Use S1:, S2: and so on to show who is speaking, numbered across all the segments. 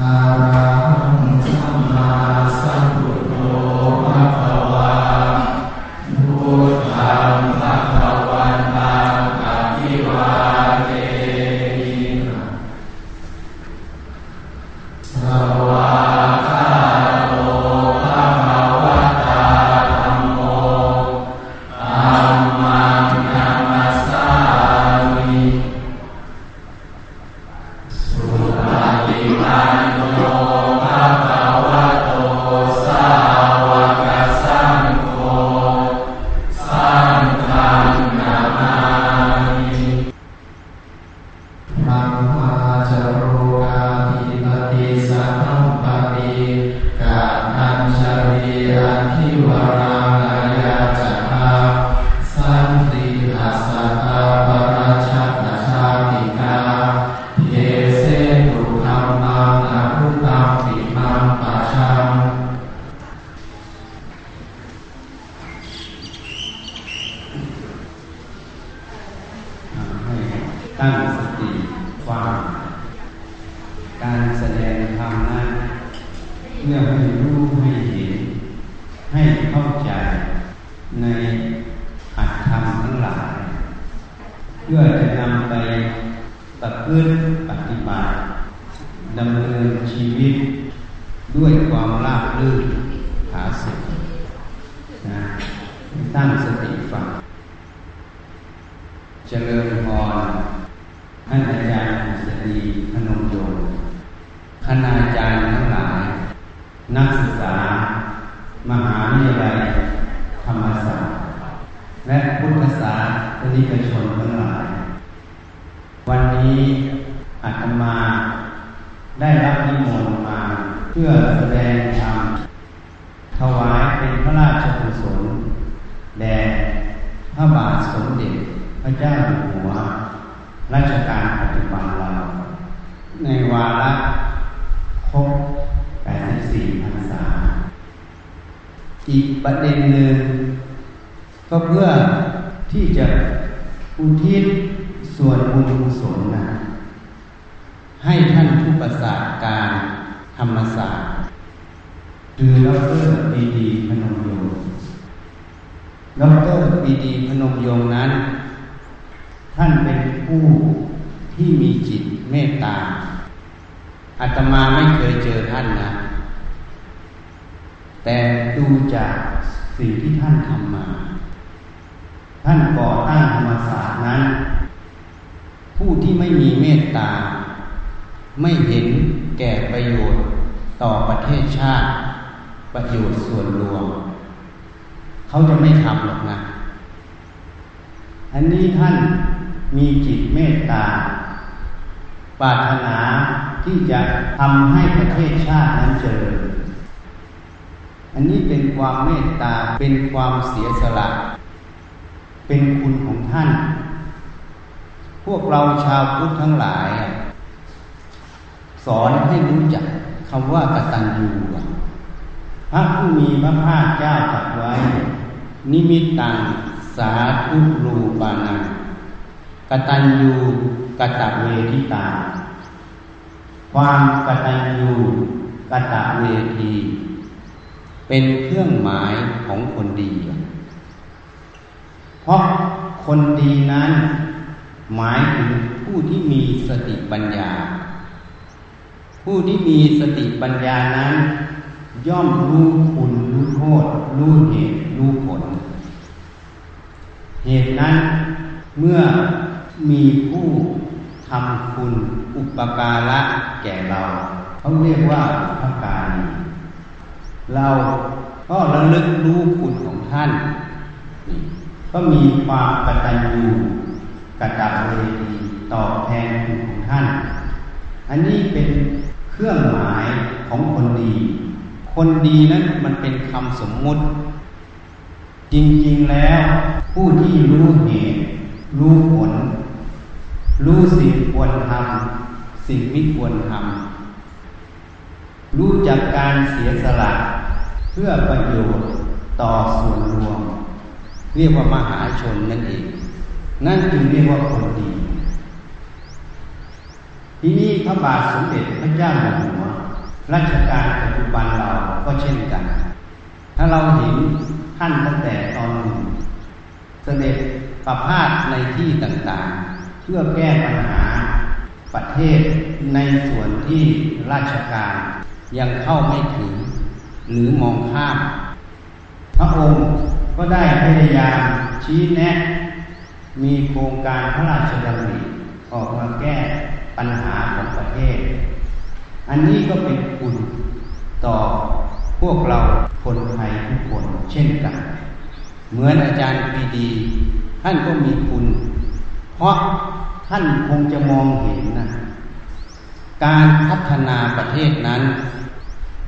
S1: อ พื่อ
S2: แสดงธรรมถวายเป็นพระราชกุศลแด่พระบาทสมเด็จพระเจ้าอยู่หัว รัชกาลปัจจุบันเรา ในวาระครบ84พรรษา อีกประเด็นหนึ่งก็เพื่อที่จะอุทิศส่วนบุญกุศลนะให้ท่านผู้ประสาทการ ธรรมศาสตร์ คือดรปีดีพนมยงดรปีดีพนมยงนั้น ท่านเป็นผู้ที่มีจิตเมตตาอาตมาไม่เคยเจอท่านนะ แต่ดูจากสิ่งที่ท่านทำมา ท่านก่อตั้งธรรมศาสตร์นั้น ผู้ที่ไม่มีเมตตา ไม่เห็น แก่ประโยชน์ต่อประเทศชาติ ประโยชน์ส่วนรวม เขาจะไม่ทำหรอกนะ อันนี้ท่านมีจิตเมตตา ปรารถนาที่จะทำให้ประเทศชาตินั้นเจริญ อันนี้เป็นความเมตตา เป็นความเสียสละ เป็นคุณของท่าน พวกเราชาวพุทธทั้งหลาย สอนให้รู้จักคำว่ากตัญญูพระผู้มีพระภาคเจ้าตรัสไว้ นิมิตตังสาธุรูปานังกตัญญูกตเวทิตา ความกตัญญูกตเวที เป็นเครื่องหมายของคนดี เพราะคนดีนั้น หมายถึงผู้ที่มีสติปัญญา ผู้ที่มีสติปัญญานั้น ย่อมรู้คุณรู้โทษรู้เหตุรู้ผล เหตุนั้นเมื่อมีผู้ทำคุณอุปการะแก่เราเขาเรียกว่าพระการีเราก็ระลึกรู้คุณของท่านก็มีความกตัญญูกตเวทีตอบแทนคุณของท่าน อันนี้เป็น เครื่องหมายของคนดี คนดีนั้นมันเป็นคำสมมุติ จริงๆแล้วผู้ที่รู้เหตุรู้ผล รู้สิ่งควรทำสิ่งไม่ควรทำรู้จักการเสียสละเพื่อประโยชน์ต่อส่วนรวม เรียกว่ามหาชนนั่นเอง นั่นจึงเรียกว่าคนดี ที่นี้พระบาทสมเด็จพระเจ้าอยู่หัวรัชกาลปัจจุบันเราก็เช่นกัน ถ้าเราเห็นท่านตั้งแต่ตอนหนึ่งเสด็จประพาสในที่ต่างๆ เพื่อแก้ปัญหาประเทศในส่วนที่ราชการยังเข้าไม่ถึง หรือมองข้ามพระองค์ก็ได้พยายามชี้แนะ มีโครงการพระราชดำริออกมาแก้ ปัญหาของประเทศ อันนี้ก็เป็นคุณต่อพวกเราคนไทยทุกคนเช่นกัน เหมือนอาจารย์ปีดี ท่านก็มีคุณ เพราะท่านคงจะมองเห็นนะ การพัฒนาประเทศนั้น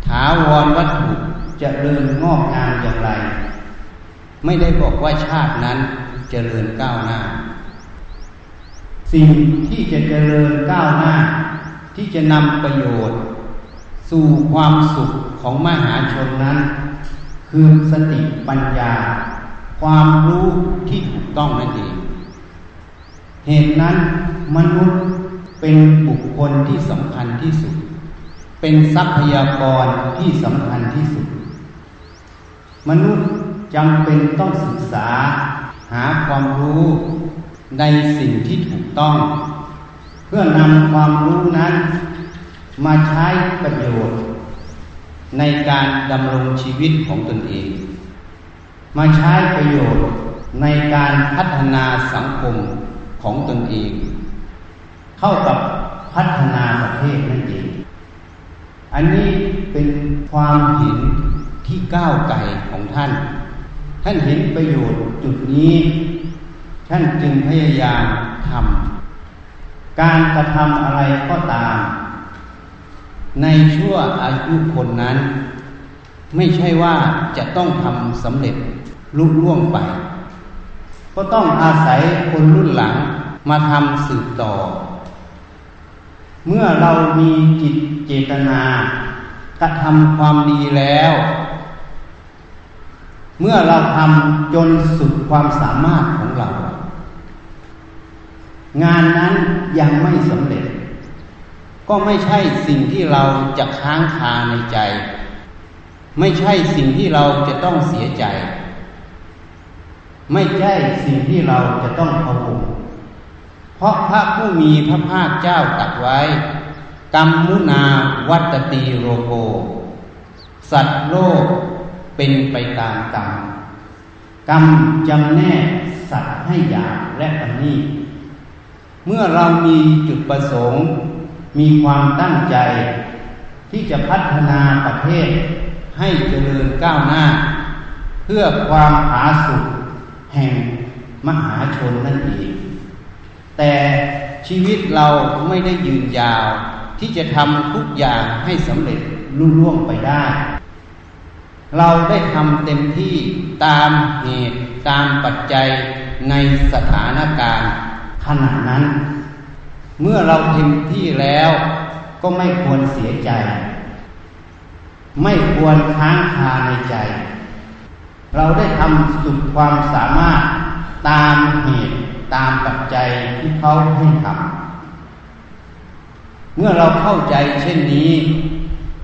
S2: ถาวรวัตถุจะเริญงอกงามอย่างไร ไม่ได้บอกว่าชาตินั้นจเจริญก้าวหน้า สิ่งที่จะเจริญก้าวหน้า ที่จะนำประโยชน์ สู่ความสุขของมหาชนนั้น คือสติปัญญา ความรู้ที่ถูกต้องนั่นเองเหตุนั้นมนุษย์เป็นบุคคลที่สำคัญที่สุด เป็นทรัพยากรที่สำคัญที่สุด มนุษย์จำเป็นต้องศึกษา หาความรู้ ในสิ่งที่ถูกต้อง เพื่อนำความรู้นั้น มาใช้ประโยชน์ ในการดำรงชีวิตของตนเอง มาใช้ประโยชน์ในการพัฒนาสังคมของตนเองเข้ากับพัฒนาประเทศนั่นเอง อันนี้เป็นความเห็นที่ก้าวไกลของท่าน ท่านเห็นประโยชน์จุดนี้ ท่านจึงพยายามทำการกระทำอะไรก็ตาม ในชั่วอายุคนนั้น ไม่ใช่ว่าจะต้องทำสำเร็จลุล่วงไป ก็ต้องอาศัยคนรุ่นหลังมาทำสืบต่อ เมื่อเรามีจิตเจตนากระทำความดีแล้ว เมื่อเราทำจนสุดความสามารถของเรา งานนั้นยังไม่สำเร็จ ก็ไม่ใช่สิ่งที่เราจะค้างคาในใจ ไม่ใช่สิ่งที่เราจะต้องเสียใจ ไม่ใช่สิ่งที่เราจะต้องพะวงเพราะพระผู้มีพระภาคเจ้าตรัสไว้ กรรมมุนาวัตตีโรโก สัตว์โลกเป็นไปตามกรรม กรรมจำแนกสัตว์ให้อยากและอันนี้ เมื่อเรามีจุดประสงค์ มีความตั้งใจ ที่จะพัฒนาประเทศให้เจริญก้าวหน้า เพื่อความผาสุกแห่งมหาชนนั่นเองแต่ชีวิตเราไม่ได้ยืนยาว ที่จะทำทุกอย่างให้สำเร็จรุ่ล่วงไปได้ เราได้ทำเต็มที่ตามเหตุตามปัจจัยในสถานการณ์ ขณะนั้น เมื่อเราเต็มที่แล้วก็ไม่ควรเสียใจ ไม่ควรค้างคาในใจ เราได้ทำสุดความสามารถตามเหตุตามปัจจัยที่เขาให้ทำเมื่อเราเข้าใจเช่นนี้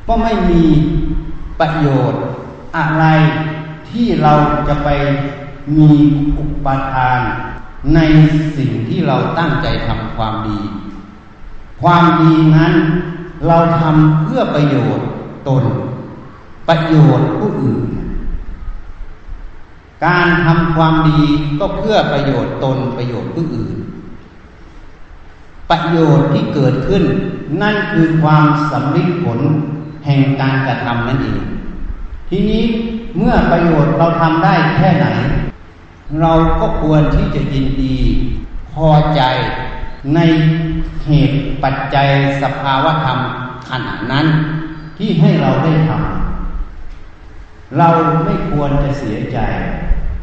S2: ก็ไม่มีประโยชน์อะไรที่เราจะไปมีอุปทาน ในสิ่งที่เราตั้งใจทำความดี ความดีนั้น เราทำเพื่อประโยชน์ตน ประโยชน์ผู้อื่น การทำความดีก็เพื่อประโยชน์ตนประโยชน์ผู้อื่น ประโยชน์ที่เกิดขึ้น นั่นคือความสำลิดผลแห่งการกระทำนั่นเอง ทีนี้เมื่อประโยชน์เราทำได้แค่ไหน เราก็ควรที่จะยินดีพอใจในเหตุปัจจัยสภาวธรรมขณะนั้นที่ให้เราได้ทำเราไม่ควรจะเสียใจ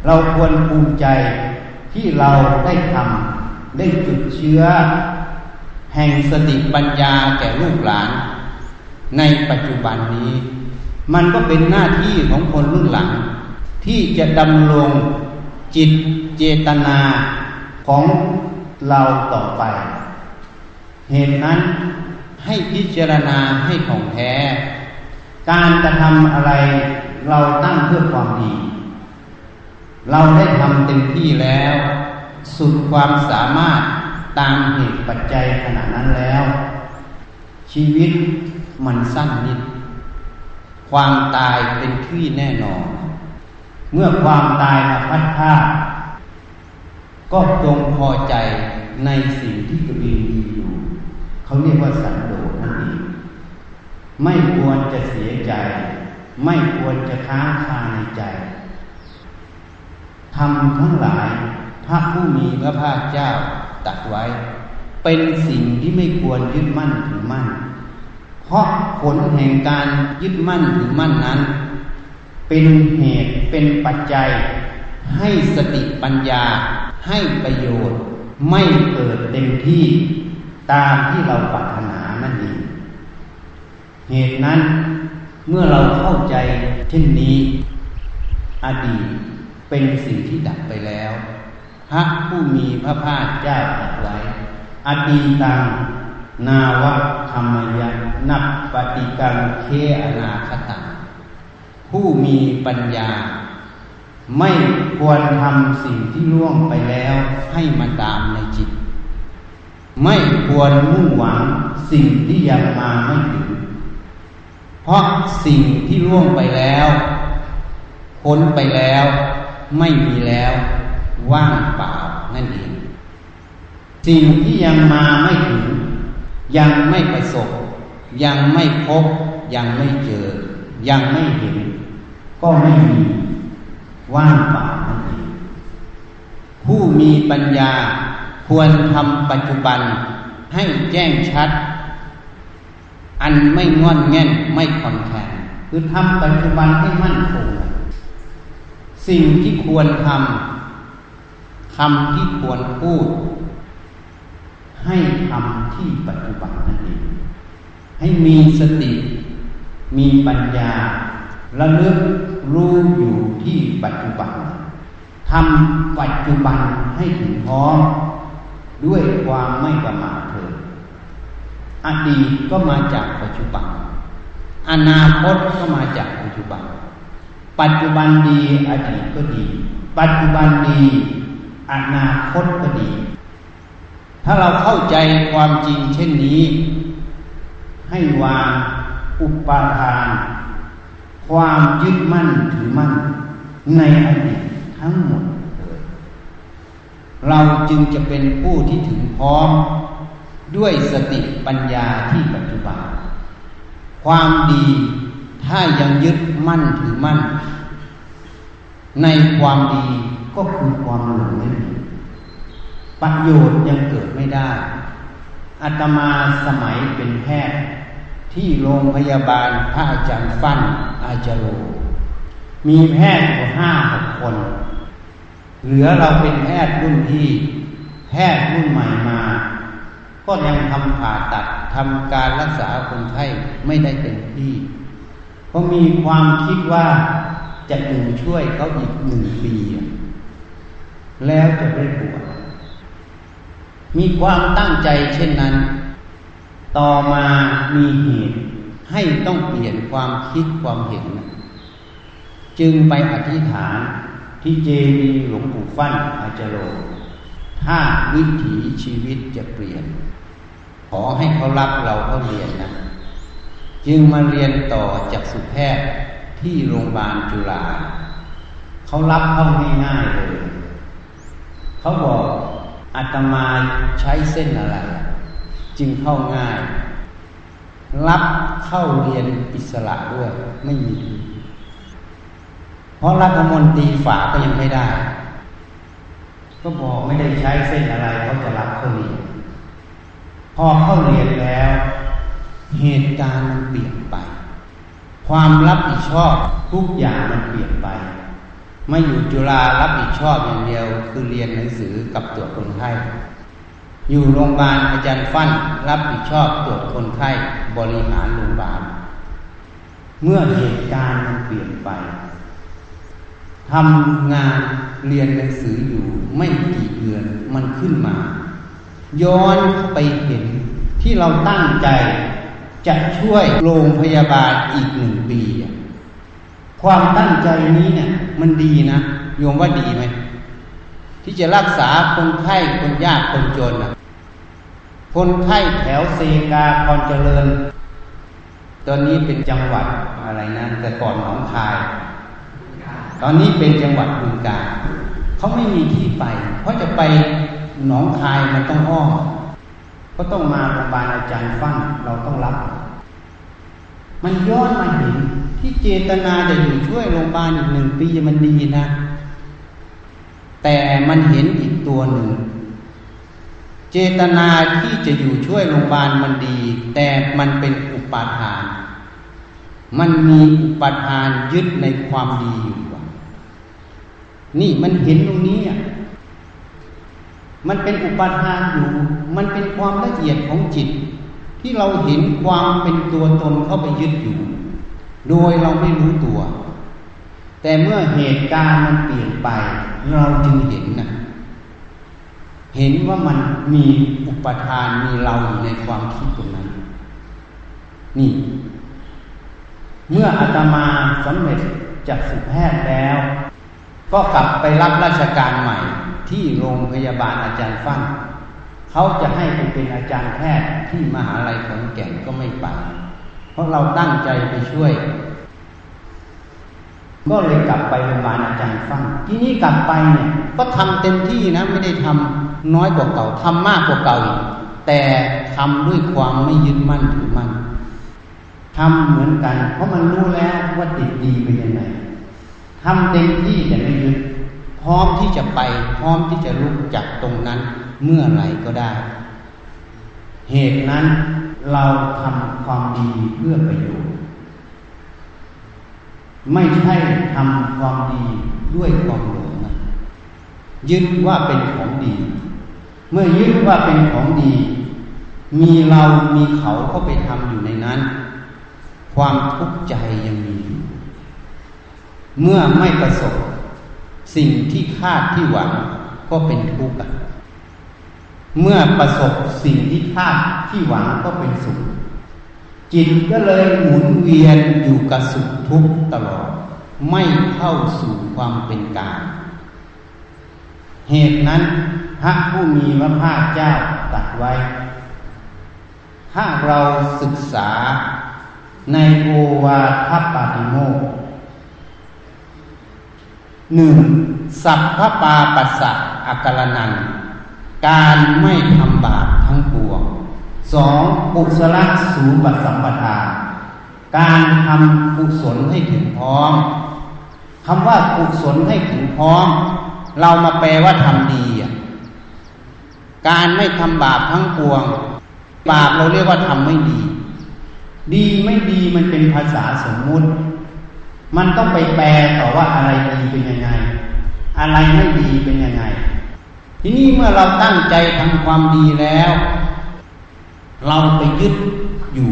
S2: เราควรภูมิใจที่เราได้ทำได้จุดเชื้อ แห่งสติปัญญาแก่ลูกหลาน ในปัจจุบันนี้ มันก็เป็นหน้าที่ของคนรุ่นหลัง ที่จะดำรง จิตเจตนาของเราต่อไป เหตุนั้นให้พิจารณาให้ของแท้ การกระทำอะไรเราตั้งเพื่อความดี เราได้ทำเต็มที่แล้ว สุดความสามารถตามเหตุปัจจัยขณะนั้นแล้ว ชีวิตมันสั้นนิด ความตายเป็นที่แน่นอน เมื่อความตายมาพัดพาก็จงพอใจในสิ่งที่ตัวเองมีอยู่ เขาเรียกว่าสันโดษนั่นเองไม่ควรจะเสียใจ ไม่ควรจะค้างคาในใจทำทั้งหลายพระผู้มีพระภาคเจ้าตัดไว้ เป็นสิ่งที่ไม่ควรยึดมั่นถือมั่น เพราะผลแห่งการยึดมั่นถือมั่นนั้น เป็นเหตุเป็นปัจจัย ให้สติปัญญาให้ประโยชน์ ไม่เกิดเต็มที่ตามที่เราปรารถนานั่นเองเหตุนั้นเมื่อเราเข้าใจเช่นนี้ อดีตเป็นสิ่งที่ดับไปแล้ว พระผู้มีพระภาคเจ้าตรัสไว้ อดีตังนาวะธรรมยันับปฏิกังเคอนาคตัง ผู้มีปัญญา ไม่ควรทำสิ่งที่ล่วงไปแล้วให้มาตามในจิต ไม่ควรมุ่งหวังสิ่งที่ยังมาไม่ถึง เพราะสิ่งที่ล่วงไปแล้วพ้นไปแล้วไม่มีแล้วว่างเปล่านั่นเอง สิ่งที่ยังมาไม่ถึง ยังไม่ประสบ ยังไม่พบ ยังไม่เจอ ยังไม่เห็น ก็ไม่มีว่างเปล่านั่นเองผู้มีปัญญาควรทำปัจจุบันให้แจ้งชัด อันไม่งอนแง่นไม่คอนแทนคือทำปัจจุบันให้มั่นคงสิ่งที่ควรทำคำที่ควรพูด ให้ทำที่ปัจจุบันนั่นเองให้มีสติ มีปัญญาระลึก รู้อยู่ที่ปัจจุบันทำปัจจุบันให้ถึงพร้อมด้วยความไม่ประมาทเถิดอดีตก็มาจากปัจจุบัน อนาคตก็มาจากปัจจุบัน ปัจจุบันดีอดีตก็ดี ปัจจุบันดีอนาคตก็ดี ถ้าเราเข้าใจความจริงเช่นนี้ ให้วางอุปาทาน ความยึดมั่นถือมั่น ในอดีตทั้งหมดเลย เราจึงจะเป็นผู้ที่ถึงพร้อม ด้วยสติปัญญาที่ปัจจุบัน ความดีถ้ายังยึดมั่นถือมั่น ในความดีก็คือความหลงไม่มีประโยชน์ยังเกิดไม่ได้อาตมาสมัยเป็นแพทย์ ที่โรงพยาบาลพระอาจารย์ฟั่นอาจารโลมีแพทย์กว่าห้าหกคน เหลือเราเป็นแพทย์รุ่นที่แพทย์รุ่นใหม่มา ก็ยังทำผ่าตัดทำการรักษาคนไข้ไม่ได้เต็มที่เพราะมีความคิดว่าจะอยู่ช่วยเขาอีกหนึ่งปี แล้วจะได้บวชมีความตั้งใจเช่นนั้น ต่อมามีเหตุให้ต้องเปลี่ยนความคิดความเห็น จึงไปอธิษฐานที่เจดีย์หลวงปู่ฟั่นอาจารโลถ้าวิถีชีวิตจะเปลี่ยน ขอให้เขารับเราเขาเรียนนะ จึงมาเรียนต่อจากสุแพทย์ที่โรงพยาบาลจุฬาเขารับเข้าง่ายๆเลย เขาบอกอาตมาใช้เส้นอะไร จึงเข้าง่าย รับเข้าเรียนอิสระด้วย ไม่มี เพราะรัฐมนตรีฝาก็ยังไม่ได้ ก็บอกไม่ได้ใช้เส้นอะไรเขาจะรับเข้าเรียนพอเข้าเรียนแล้ว เหตุการณ์มันเปลี่ยนไป ความรับผิดชอบทุกอย่างมันเปลี่ยนไปไม่อยู่จุฬารับผิดชอบอย่างเดียว คือเรียนหนังสือกับตรวจคนไข้ อยู่โรงพยาบาลอาจารย์ฟั่นรับผิดชอบตรวจคนไข้บริหารโรงพยาบาล เมื่อเหตุการณ์มันเปลี่ยนไปทำงานเรียนหนังสืออยู่ไม่กี่เดือนมันขึ้นมา ย้อนไปเห็นที่เราตั้งใจจะช่วยโรงพยาบาลอีกหนึ่งปี ความตั้งใจนี้เนี่ย มันดีนะโยมว่าดีไหมที่จะรักษาคนไข้คนยากคนจนนะ คนไข้แถวเซกาคอนเจริญ ตอนนี้เป็นจังหวัดอะไรนะแต่ก่อนหนองคาย ตอนนี้เป็นจังหวัดบึงกาฬเขาไม่มีที่ไป เพราะจะไปหนองคายมันต้องอ้อมก็ต้องมาโรงพยาบาลอาจารย์ฟั่นเราต้องรับ มันย้อนมาเห็นที่เจตนาจะอยู่ช่วยโรงพยาบาลอีกหนึ่งปีมันดีนะ แต่มันเห็นอีกตัวหนึ่ง เจตนาที่จะอยู่ช่วยโรงพยาบาลมันดี แต่มันเป็นอุปาทาน มันมีอุปาทานยึดในความดีอยู่นี่มันเห็นตรงนี้อะมันเป็นอุปาทานอยู่ มันเป็นความละเอียดของจิต ที่เราเห็นความเป็นตัวตนเข้าไปยึดอยู่ โดยเราไม่รู้ตัว แต่เมื่อเหตุการณ์มันเปลี่ยนไป เราจึงเห็นนะ เห็นว่ามันมีอุปทานมีเราอยู่ในความคิดตรงนั้น นี่ เมื่ออาตมาสำเร็จจากสุแพทย์แล้ว ก็กลับไปรับราชการใหม่ที่โรงพยาบาลอาจารย์ฟั่นเขาจะให้ไปเป็นอาจารย์แพทย์ที่มหาลัยขอนแก่นก็ไม่ไปเพราะเราตั้งใจไปช่วย ก็เลยกลับไปโรงพยาบาลอาจารย์ฟั่นที่นี่กลับไปเนี่ยก็ทำเต็มที่นะไม่ได้ทำ น้อยกว่าเก่าทำมากกว่าเก่าอีกแต่ทำด้วยความไม่ยึดมั่นถือมั่นทำเหมือนกัน เพราะมันรู้แล้วว่าติดดีเป็นยังไงทำเต็มที่แต่ไม่ยึดพร้อมที่จะไป พร้อมที่จะลุกจากตรงนั้นเมื่อไหร่ก็ได้ เหตุนั้นเราทำความดีเพื่อประโยชน์ ไม่ใช่ทำความดีด้วยความหลงยึดว่าเป็นของดี เมื่อยึดว่าเป็นของดี มีเรามีเขาเข้าไปทำอยู่ในนั้น ความทุกข์ใจยังมีอยู่เมื่อไม่ประสบ สิ่งที่คาดที่หวังก็เป็นทุกข์เมื่อประสบสิ่งที่คาดที่หวังก็เป็นสุข จิตก็เลยหมุนเวียนอยู่กับสุขทุกข์ตลอด ไม่เข้าสู่ความเป็นกลางเหตุนั้น พระผู้มีพระภาคเจ้าตัดไว้ ถ้าเราศึกษาในโอวาทปาติโมกหนึ่งสัพพปาปัสสะอักลนัน การไม่ทำบาปทั้งปวงสองปุสละสูปัสัมปทา การทำกุศลให้ถึงพร้อมคำว่ากุศลให้ถึงพร้อม เรามาแปลว่าทำดี การไม่ทำบาปทั้งปวง บาปเราเรียกว่าทำไม่ดี ดีไม่ดีมันเป็นภาษาสมมุติ มันต้องไปแปลต่อว่าอะไรดีเป็นยังไง อะไรไม่ดีเป็นยังไง ทีนี้เมื่อเราตั้งใจทำความดีแล้ว เราไปยึดอยู่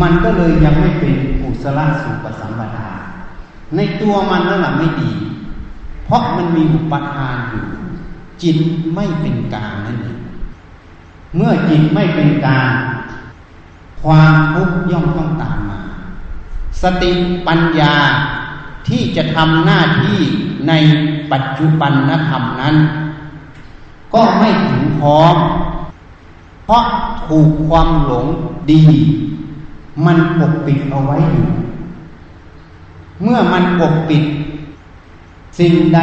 S2: มันก็เลยยังไม่เป็นอุสละสุปสัมปทาในตัวมันนั่นแหละไม่ดี เพราะมันมีอุปทานอยู่ จิตไม่เป็นกลางนั่นเองเมื่อจิตไม่เป็นกลางความทุกข์ย่อมต้องตามมา สติปัญญาที่จะทำหน้าที่ในปัจจุบันนธรรมนั้น ก็ไม่ถึงพร้อม เพราะถูกความหลงดี มันปกปิดเอาไว้อยู่ เมื่อมันปกปิด สิ่งใด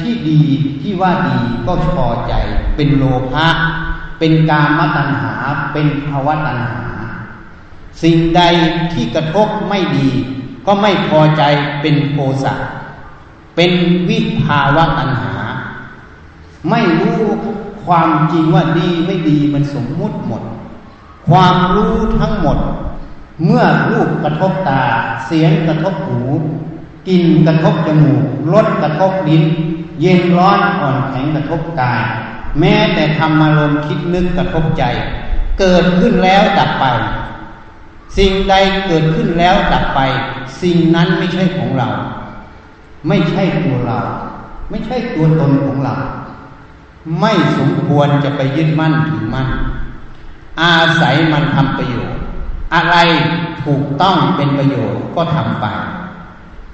S2: ที่ดีที่ว่าดีก็พอใจ เป็นโลภะเป็นกามตัณหา เป็นภาวะตัณหา สิ่งใดที่กระทบไม่ดี ก็ไม่พอใจเป็นโสะเป็นวิภาวะตัณหา ไม่รู้ความจริงว่าดีไม่ดีมันสมมุติหมด ความรู้ทั้งหมด เมื่อรูปกระทบตา เสียงกระทบหู กลิ่นกระทบจมูกรสกระทบลิ้น เย็นร้อนอ่อนแข็งกระทบกาย แม้แต่ธรรมารมคิดนึกกระทบใจ เกิดขึ้นแล้วดับไป สิ่งใดเกิดขึ้นแล้วดับไป สิ่งนั้นไม่ใช่ของเรา ไม่ใช่ตัวเรา ไม่ใช่ตัวตนของเรา ไม่สมควรจะไปยึดมั่นถือมั่นอาศัยมันทำประโยชน์ อะไรถูกต้องเป็นประโยชน์ก็ทำไป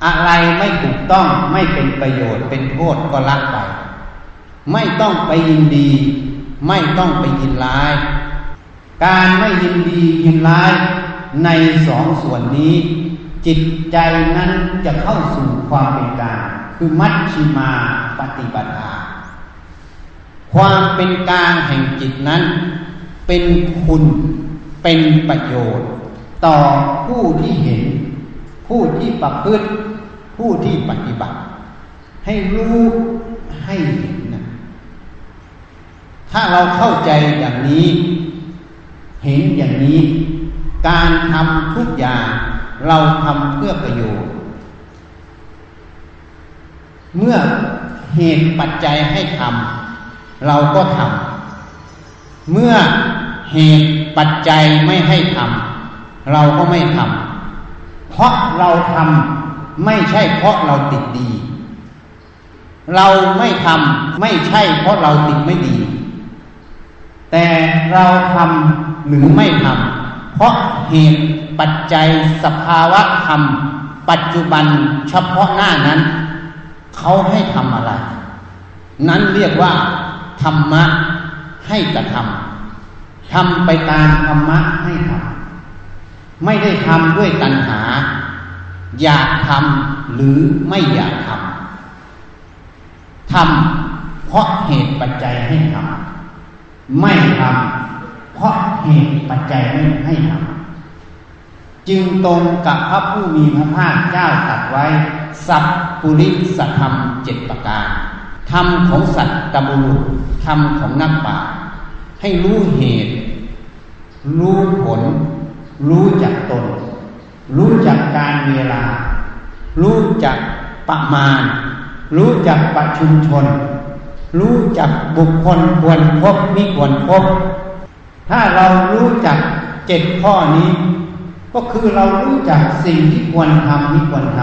S2: อะไรไม่ถูกต้องไม่เป็นประโยชน์เป็นโทษก็ละไป ไม่ต้องไปยินดี ไม่ต้องไปยินร้าย การไม่ยินดียินร้ายในสองส่วนนี้ จิตใจนั้นจะเข้าสู่ความเป็นกลางคือมัชชิมาปฏิบัติาความเป็นกลางแห่งจิตนั้น เป็นคุณเป็นประโยชน์ ต่อผู้ที่เห็น ผู้ที่ประพฤติ ผู้ที่ปฏิบัติ ให้รู้ให้เห็นนะถ้าเราเข้าใจอย่างนี้ เห็นอย่างนี้ การทำทุกอย่างเราทำเพื่อประโยชน์ เมื่อเหตุปัจจัยให้ทำเราก็ทำเมื่อเหตุปัจจัยไม่ให้ทำเราก็ไม่ทำเพราะเราทำ ไม่ใช่เพราะเราติดดี เราไม่ทำไม่ใช่เพราะเราติดไม่ดี แต่เราทำหรือไม่ทำเพราะเหตุปัจจัยสภาวะธรรม ปัจจุบันเฉพาะหน้านั้น เขาให้ทำอะไร นั้นเรียกว่า ธรรมะให้กระทำทำไปตามธรรมะให้ทำไม่ได้ทำด้วยตัณหา อยากทำหรือไม่อยากทำทำเพราะเหตุปัจจัยให้ทำไม่ทำเพราะเหตุปัจจัยไม่ให้ทำจึงตรงกับพระผู้มีพระภาคเจ้าตรัสไว้ สัพปุริสธรรมเจ็ดประการธรรมของสัตว์ตบุรุษธรรมของนักป่าให้รู้เหตุ รู้ผล รู้จักตน รู้จักการเวลา รู้จักประมาณ รู้จักประชุมชน รู้จักบุคคลควรพบมิควรพบ ถ้าเรารู้จักเจ็ดข้อนี้ ก็คือเรารู้จักสิ่งที่ควรทำมิควรท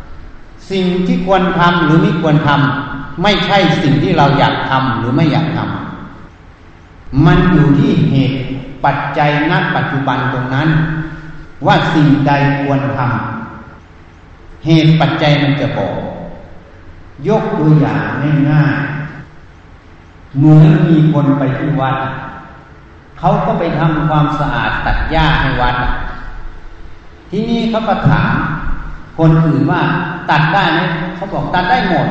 S2: ำสิ่งที่ควรทำหรือไม่ควรทำไม่ใช่สิ่งที่เราอยากทำหรือไม่อยากทำมันอยู่ที่เหตุปัจจัยณปัจจุบันตรงนั้น ว่าสิ่งใดควรทำเหตุปัจจัยมันจะบอก ยกตัวอย่างง่ายๆเหมือนมีคนไปที่วัด เขาก็ไปทำความสะอาดตัดหญ้าให้วัด ที่นี่เขาก็ถามคนอื่นว่าตัดได้ไหมเขาบอกตัดได้หมด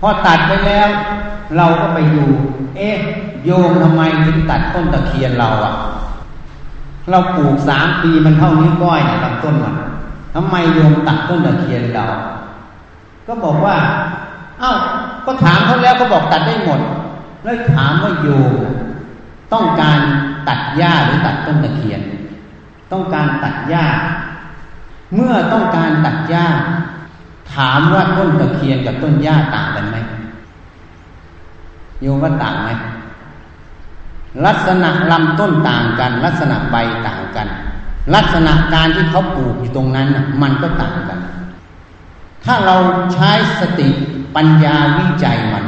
S2: พอตัดไปแล้ว เราก็ไปดู เอ๊ะ โยมทำไมถึงตัดต้นตะเคียนเราอะ่ะ เราปลูกสามปีมันเท่านี้ก้อยเนี่ยลำต้นมันทำไมโยมตัดต้นตะเคียนเราก็บอกว่า เอา้า ก็ถามเขาแล้วก็บอกตัดได้หมด แล้วถามว่าโยมต้องการตัดหญ้าหรือตัดต้นตะเคียน ต้องการตัดหญ้า เมื่อต้องการตัดหญ้า ถามว่าต้นตะเคียนกับต้นหญ้าต่างกันไหมโยมว่าต่างไหม ลักษณะลำต้นต่างกัน ลักษณะใบต่างกัน ลักษณะการที่เขาปลูกอยู่ตรงนั้นมันก็ต่างกัน ถ้าเราใช้สติปัญญาวิจัยมัน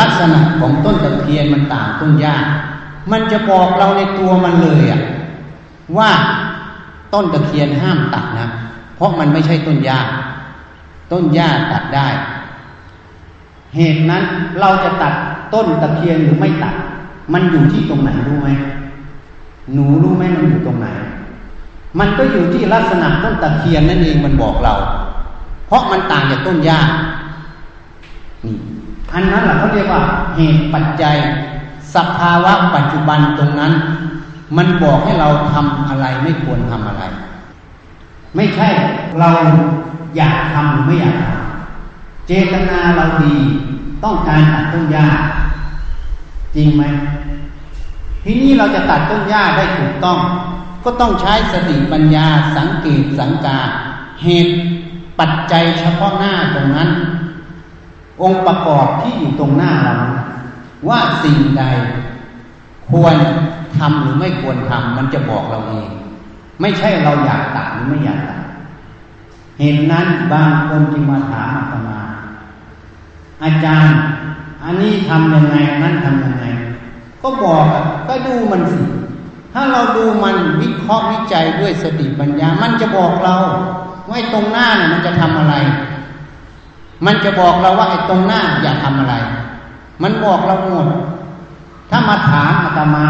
S2: ลักษณะของต้นตะเคียนมันต่างต้นหญ้ามันจะบอกเราในตัวมันเลยอะว่าต้นตะเคียนห้ามตัดนะ เพราะมันไม่ใช่ต้นหญ้าต้นหญ้าตัดได้ เหตุนั้นเราจะตัดต้นตะเคียนหรือไม่ตัด มันอยู่ที่ตรงไหนรู้ไหมหนูรู้ไหมมันอยู่ตรงไหน มันก็อยู่ที่ลักษณะต้นตะเคียนนั่นเองมันบอกเรา เพราะมันต่างจากต้นหญ้านี่อันนั้นแหละเขาเรียกว่า เหตุปัจจัยสภาวะปัจจุบันตรงนั้น มันบอกให้เราทำอะไรไม่ควรทำอะไร ไม่ใช่เราอยากทำหรือไม่อยากทำเจตนาเราดีต้องการตัดต้นหญ้า จริงไหมทีนี้เราจะตัดต้นหญ้าได้ถูกต้อง ก็ต้องใช้สติปัญญาสังเกตสังกา เหตุปัจจัยเฉพาะหน้าตรงนั้น องค์ประกอบที่อยู่ตรงหน้าเรา ว่าสิ่งใด ควรทำหรือไม่ควรทำมันจะบอกเราเองไม่ใช่เราอยากตัดหรือไม่อยากตัดเห็นนั้นบางคนจึงมาถามอาตมา อาจารย์ อันนี้ทำยังไงนั้นทำยังไง ก็บอกก็ดูมันสิถ้าเราดูมันวิเคราะห์วิจัยด้วยสติปัญญา มันจะบอกเราว่าตรงหน้าเนี่ยมันจะทำอะไร มันจะบอกเราว่าไอ้ตรงหน้าอย่าทำอะไร มันบอกเราหมด ถ้ามาถามอาตมา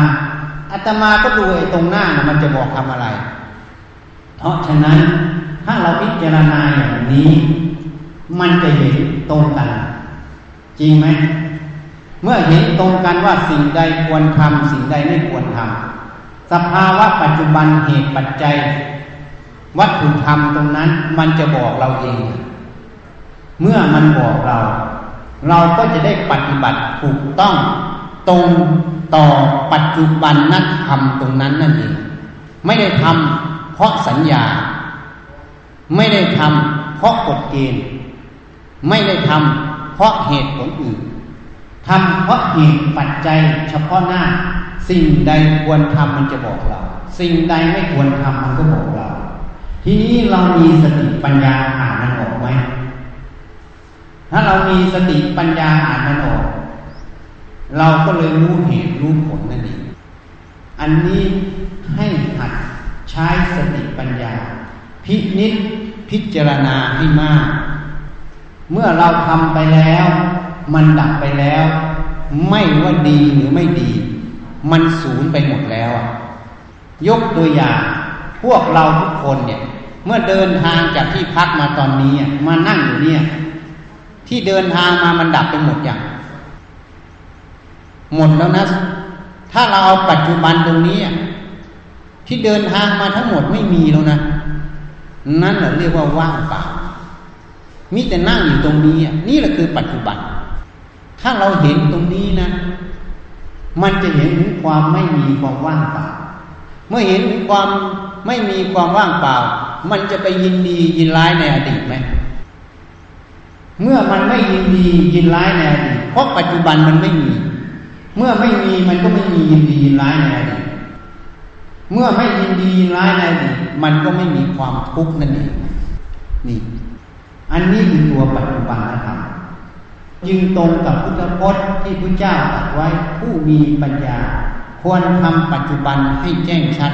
S2: อาตมาก็ดูไอ้ตรงหน้านะมันจะบอกทำอะไร เพราะฉะนั้นถ้าเราพิจารณาอย่างนี้ มันจะเห็นตรงกัน จริงไหม เมื่อเห็นตรงกันว่าสิ่งใดควรทำสิ่งใดไม่ควรทำสภาวะปัจจุบันเหตุปัจจัย วัตถุธรรมตรงนั้น มันจะบอกเราเอง เมื่อมันบอกเรา เราก็จะได้ปฏิบัติถูกต้องตรงต่อปัจจุบันนักธรรมตรงนั้นนั่นเองไม่ได้ทำเพราะสัญญา ไม่ได้ทำเพราะกฎเกณฑ์ ไม่ได้ทำเพราะเหตุผลอื่น ทำเพราะเหตุปัจจัยเฉพาะหน้า สิ่งใดควรทำมันจะบอกเรา สิ่งใดไม่ควรทำมันก็บอกเรา ทีนี้เรามีสติปัญญาอ่านมันออกไหมถ้าเรามีสติปัญญาอ่านมันออก เราก็เลยรู้เหตุรู้ผลนั่นเองอันนี้ให้หัดใช้สติปัญญา พินิษพิจารณาให้มาก เมื่อเราทำไปแล้ว มันดับไปแล้ว ไม่ว่าดีหรือไม่ดี มันสูญไปหมดแล้ว ยกตัวอย่างพวกเราทุกคนเนี่ย เมื่อเดินทางจากที่พักมาตอนนี้มานั่งอยู่เนี่ย ที่เดินทางมามันดับไปหมดอย่างหมดแล้วนะ ถ้าเราเอาปัจจุบันตรงนี้ที่เดินทางมาทั้งหมดไม่มีแล้วนะ นั่นแหละเรียกว่าว่างเปล่ามีแต่นั่งอยู่ตรงนี้ นี่แหละคือปัจจุบัน ถ้าเราเห็นตรงนี้นะ มันจะเห็นถึงความไม่มีความว่างเปล่า เมื่อเห็นถึงความไม่มีความว่างเปล่า มันจะไปยินดียินร้ายในอดีตไหม เมื่อมันไม่ยินดียินร้ายในอดีตเพราะปัจจุบันมันไม่มี เมื่อไม่มีมันก็ไม่มียินดียินร้ายในอดีตเมื่อไม่ยินดียินร้ายในอดีตมันก็ไม่มีความทุกข์นั่นเองนี่ อันนี้คือตัวปัจจุบันนะครับ จึงตรงกับพุทธพจน์ที่พระเจ้าตรัสไว้ผู้มีปัญญา ควรทำปัจจุบันให้แจ้งชัด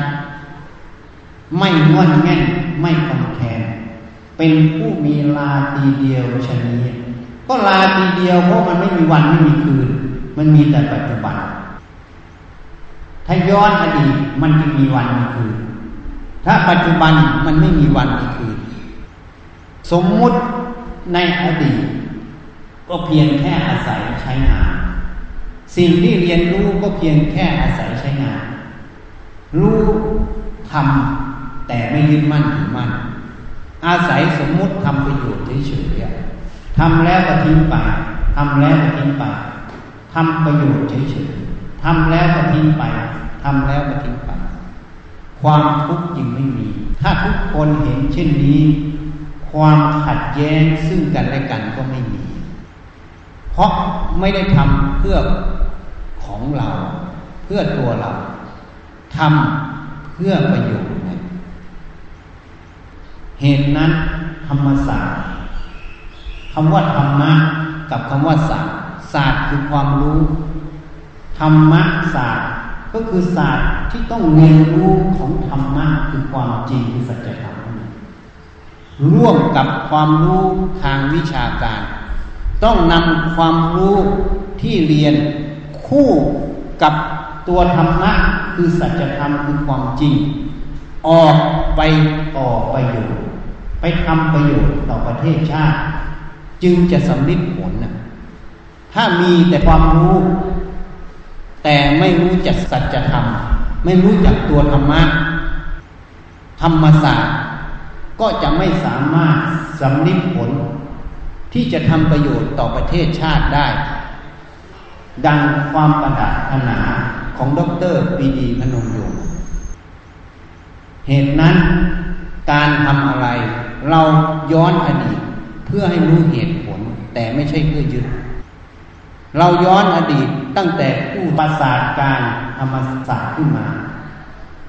S2: ไม่งอนแง่นไม่คอนแคนเป็นผู้มีลาตีเดียวชนีก็ลาตีเดียวเพราะมันไม่มีวันไม่มีคืน มันมีแต่ปัจจุบัน ถ้าย้อนอดีตมันจะมีวันมีคืน ถ้าปัจจุบันมันไม่มีวันมีคืน สมมุติในอดีต ก็เพียงแค่อาศัยใช้งาน สิ่งที่เรียนรู้ก็เพียงแค่อาศัยใช้งาน รู้ทำแต่ไม่ยึดมั่นถือมั่น อาศัยสมมุติทำประโยชน์เฉยๆทำแล้วก็ทิ้งไปทำแล้วก็ทิ้งไปทำประโยชน์เฉยๆทำแล้วก็ทิ้งไปทำแล้วก็ทิ้งไป ความทุกข์ยิ่งไม่มี ถ้าทุกคนเห็นเช่นนี้ ความขัดแย้งซึ่งกันและกันก็ไม่มี เพราะไม่ได้ทำเพื่อของเรา เพื่อตัวเราทำเพื่อประโยชน์เหตุนั้นธรรมศาสตร์คำว่าธรรมะกับคำว่าศาสตร์ศาสตร์คือความรู้ ธรรมะศาสตร์ก็คือศาสตร์ที่ต้องเรียนรู้ของธรรมะคือความจริงคือสัจธรรมร่วมกับความรู้ทางวิชาการ ต้องนำความรู้ที่เรียนคู่กับตัวธรรมะคือสัจธรรมคือความจริง ออกไปต่อประโยชน์ไปทำประโยชน์ต่อประเทศชาติ จึงจะสำลิดผลนะถ้ามีแต่ความรู้ แต่ไม่รู้จักสัจธรรม ไม่รู้จักตัวธรรมะธรรมศาสตร์ ก็จะไม่สามารถสำลิดผล ที่จะทำประโยชน์ต่อประเทศชาติได้ ดังความประดับถนาของดรปีดีพนมยงค์เหตุนั้นการทำอะไร เราย้อนอดีตเพื่อให้รู้เหตุผล แต่ไม่ใช่เพื่อยึด เราย้อนอดีตตั้งแต่ผู้ประสาทการธรรมศาสตร์ขึ้นมา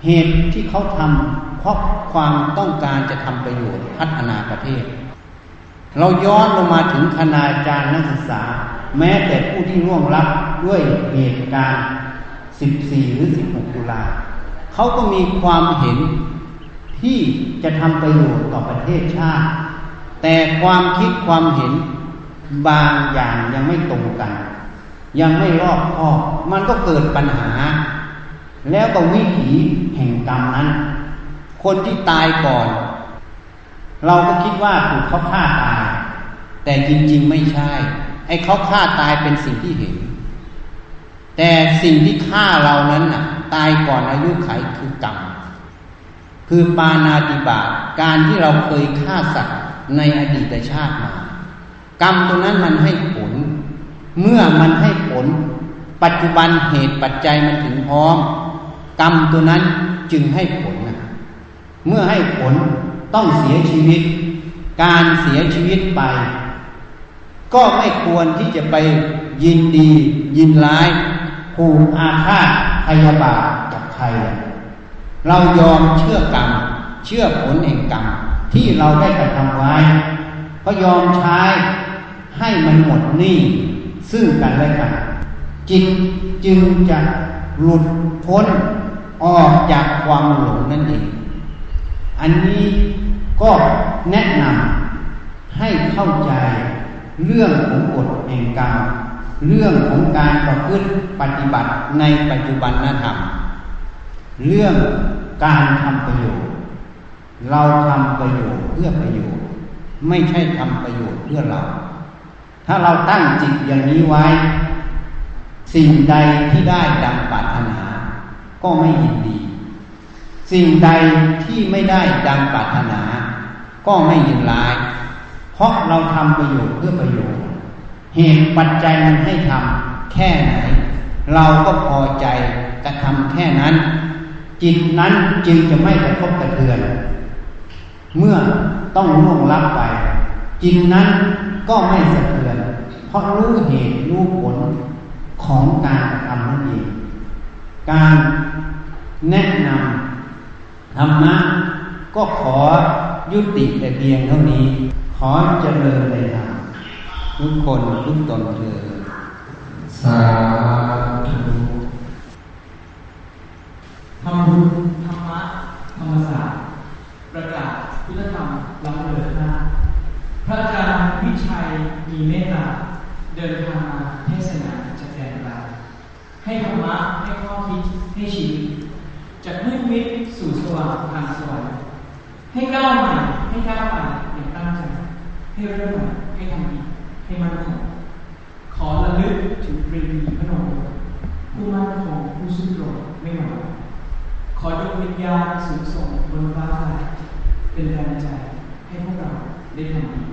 S2: เหตุที่เขาทำเพราะความต้องการจะทำประโยชน์พัฒนาประเทศ เราย้อนลงมาถึงคณาจารย์นักศึกษา แม้แต่ผู้ที่ร่วงรับด้วยเหตุการณ์ 14 หรือ 16 ตุลาเขาก็มีความเห็นที่จะทำประโยชน์ต่อประเทศชาติ แต่ความคิดความเห็นบางอย่างยังไม่ตรงกัน ยังไม่รอบคอบมันก็เกิดปัญหา แล้วก็วิถีแห่งกรรมนั้น คนที่ตายก่อน เราก็คิดว่าถูกเขาฆ่าตาย แต่จริง ๆ ไม่ใช่ ไอ้เขาฆ่าตายเป็นสิ่งที่เห็น แต่สิ่งที่ฆ่าเรานั้นน่ะ ตายก่อนอายุไขคือกรรมคือปานาติบาตการที่เราเคยฆ่าสัตว์ในอดีตชาติมา กรรมตัวนั้นมันให้ผล เมื่อมันให้ผล ปัจจุบันเหตุปัจจัยมันถึงพร้อม กรรมตัวนั้นจึงให้ผลนะเมื่อให้ผลต้องเสียชีวิต การเสียชีวิตไป ก็ไม่ควรที่จะไปยินดี ยินร้ายผูกอาฆาตพยาบาทกับใคร เรายอมเชื่อกรรม เชื่อผลแห่งกรรมที่เราได้กระทำไว้ ก็ยอมใช้ให้มันหมดหนี้ซึ่งกันและกันจิตจึงจะหลุดพ้นออกจากความหลงนั่นเอง อันนี้ก็แนะนำให้เข้าใจ เรื่องของกฎแห่งกรรม เรื่องของการประพฤติปฏิบัติในปัจจุบันนธรรม เรื่องการทำประโยชน์ เราทำประโยชน์เพื่อประโยชน์ ไม่ใช่ทำประโยชน์เพื่อเรา ถ้าเราตั้งจิตอย่างนี้ไว้ สิ่งใดที่ได้ดังปรารถนา ก็ไม่ยินดี สิ่งใดที่ไม่ได้ดังปรารถนา ก็ไม่ยินร้าย เพราะเราทำประโยชน์เพื่อประโยชน์ เหตุปัจจัยมันให้ทำแค่ไหน เราก็พอใจกระทำแค่นั้น จิตนั้นจึงจะไม่กระทบกระเทือน เมื่อต้องล่วงลับไป จิตนั้นก็ไม่สะเทือน เพราะรู้เหตุรู้ผลของการกระทำนั่นเองการแนะนำธรรมะก็ขอยุติแต่เพียงเท่านี้ ขอเจริญเลยนะทุกคนทุกตนเถิด
S1: สาธุ
S3: ทำบุญธรรมะธรรมศาสตร์ประกาศพุทธธรรมล้ำเลิศหน้าพระอาจารย์วิชัยมีเมตตาเดินทางมาเทศนาจากแดนไกลให้ธรรมะให้ข้อคิดให้ชีวิตจากมืดมิดสู่สว่างทางสวรรค์ให้ก้าวใหม่ให้ก้าวไปอย่างตั้งใจ ให้เริ่มใหม่ให้ทำดีให้มั่นคงขอระลึกถึงปรีดีพระนมผู้มั่นคงผู้สู้ตรดไม่หวั่นขอดวงวิญญาณสูงส่งบนฟ้าฟ้าเป็นแรงใจให้พวกเราได้ทำดี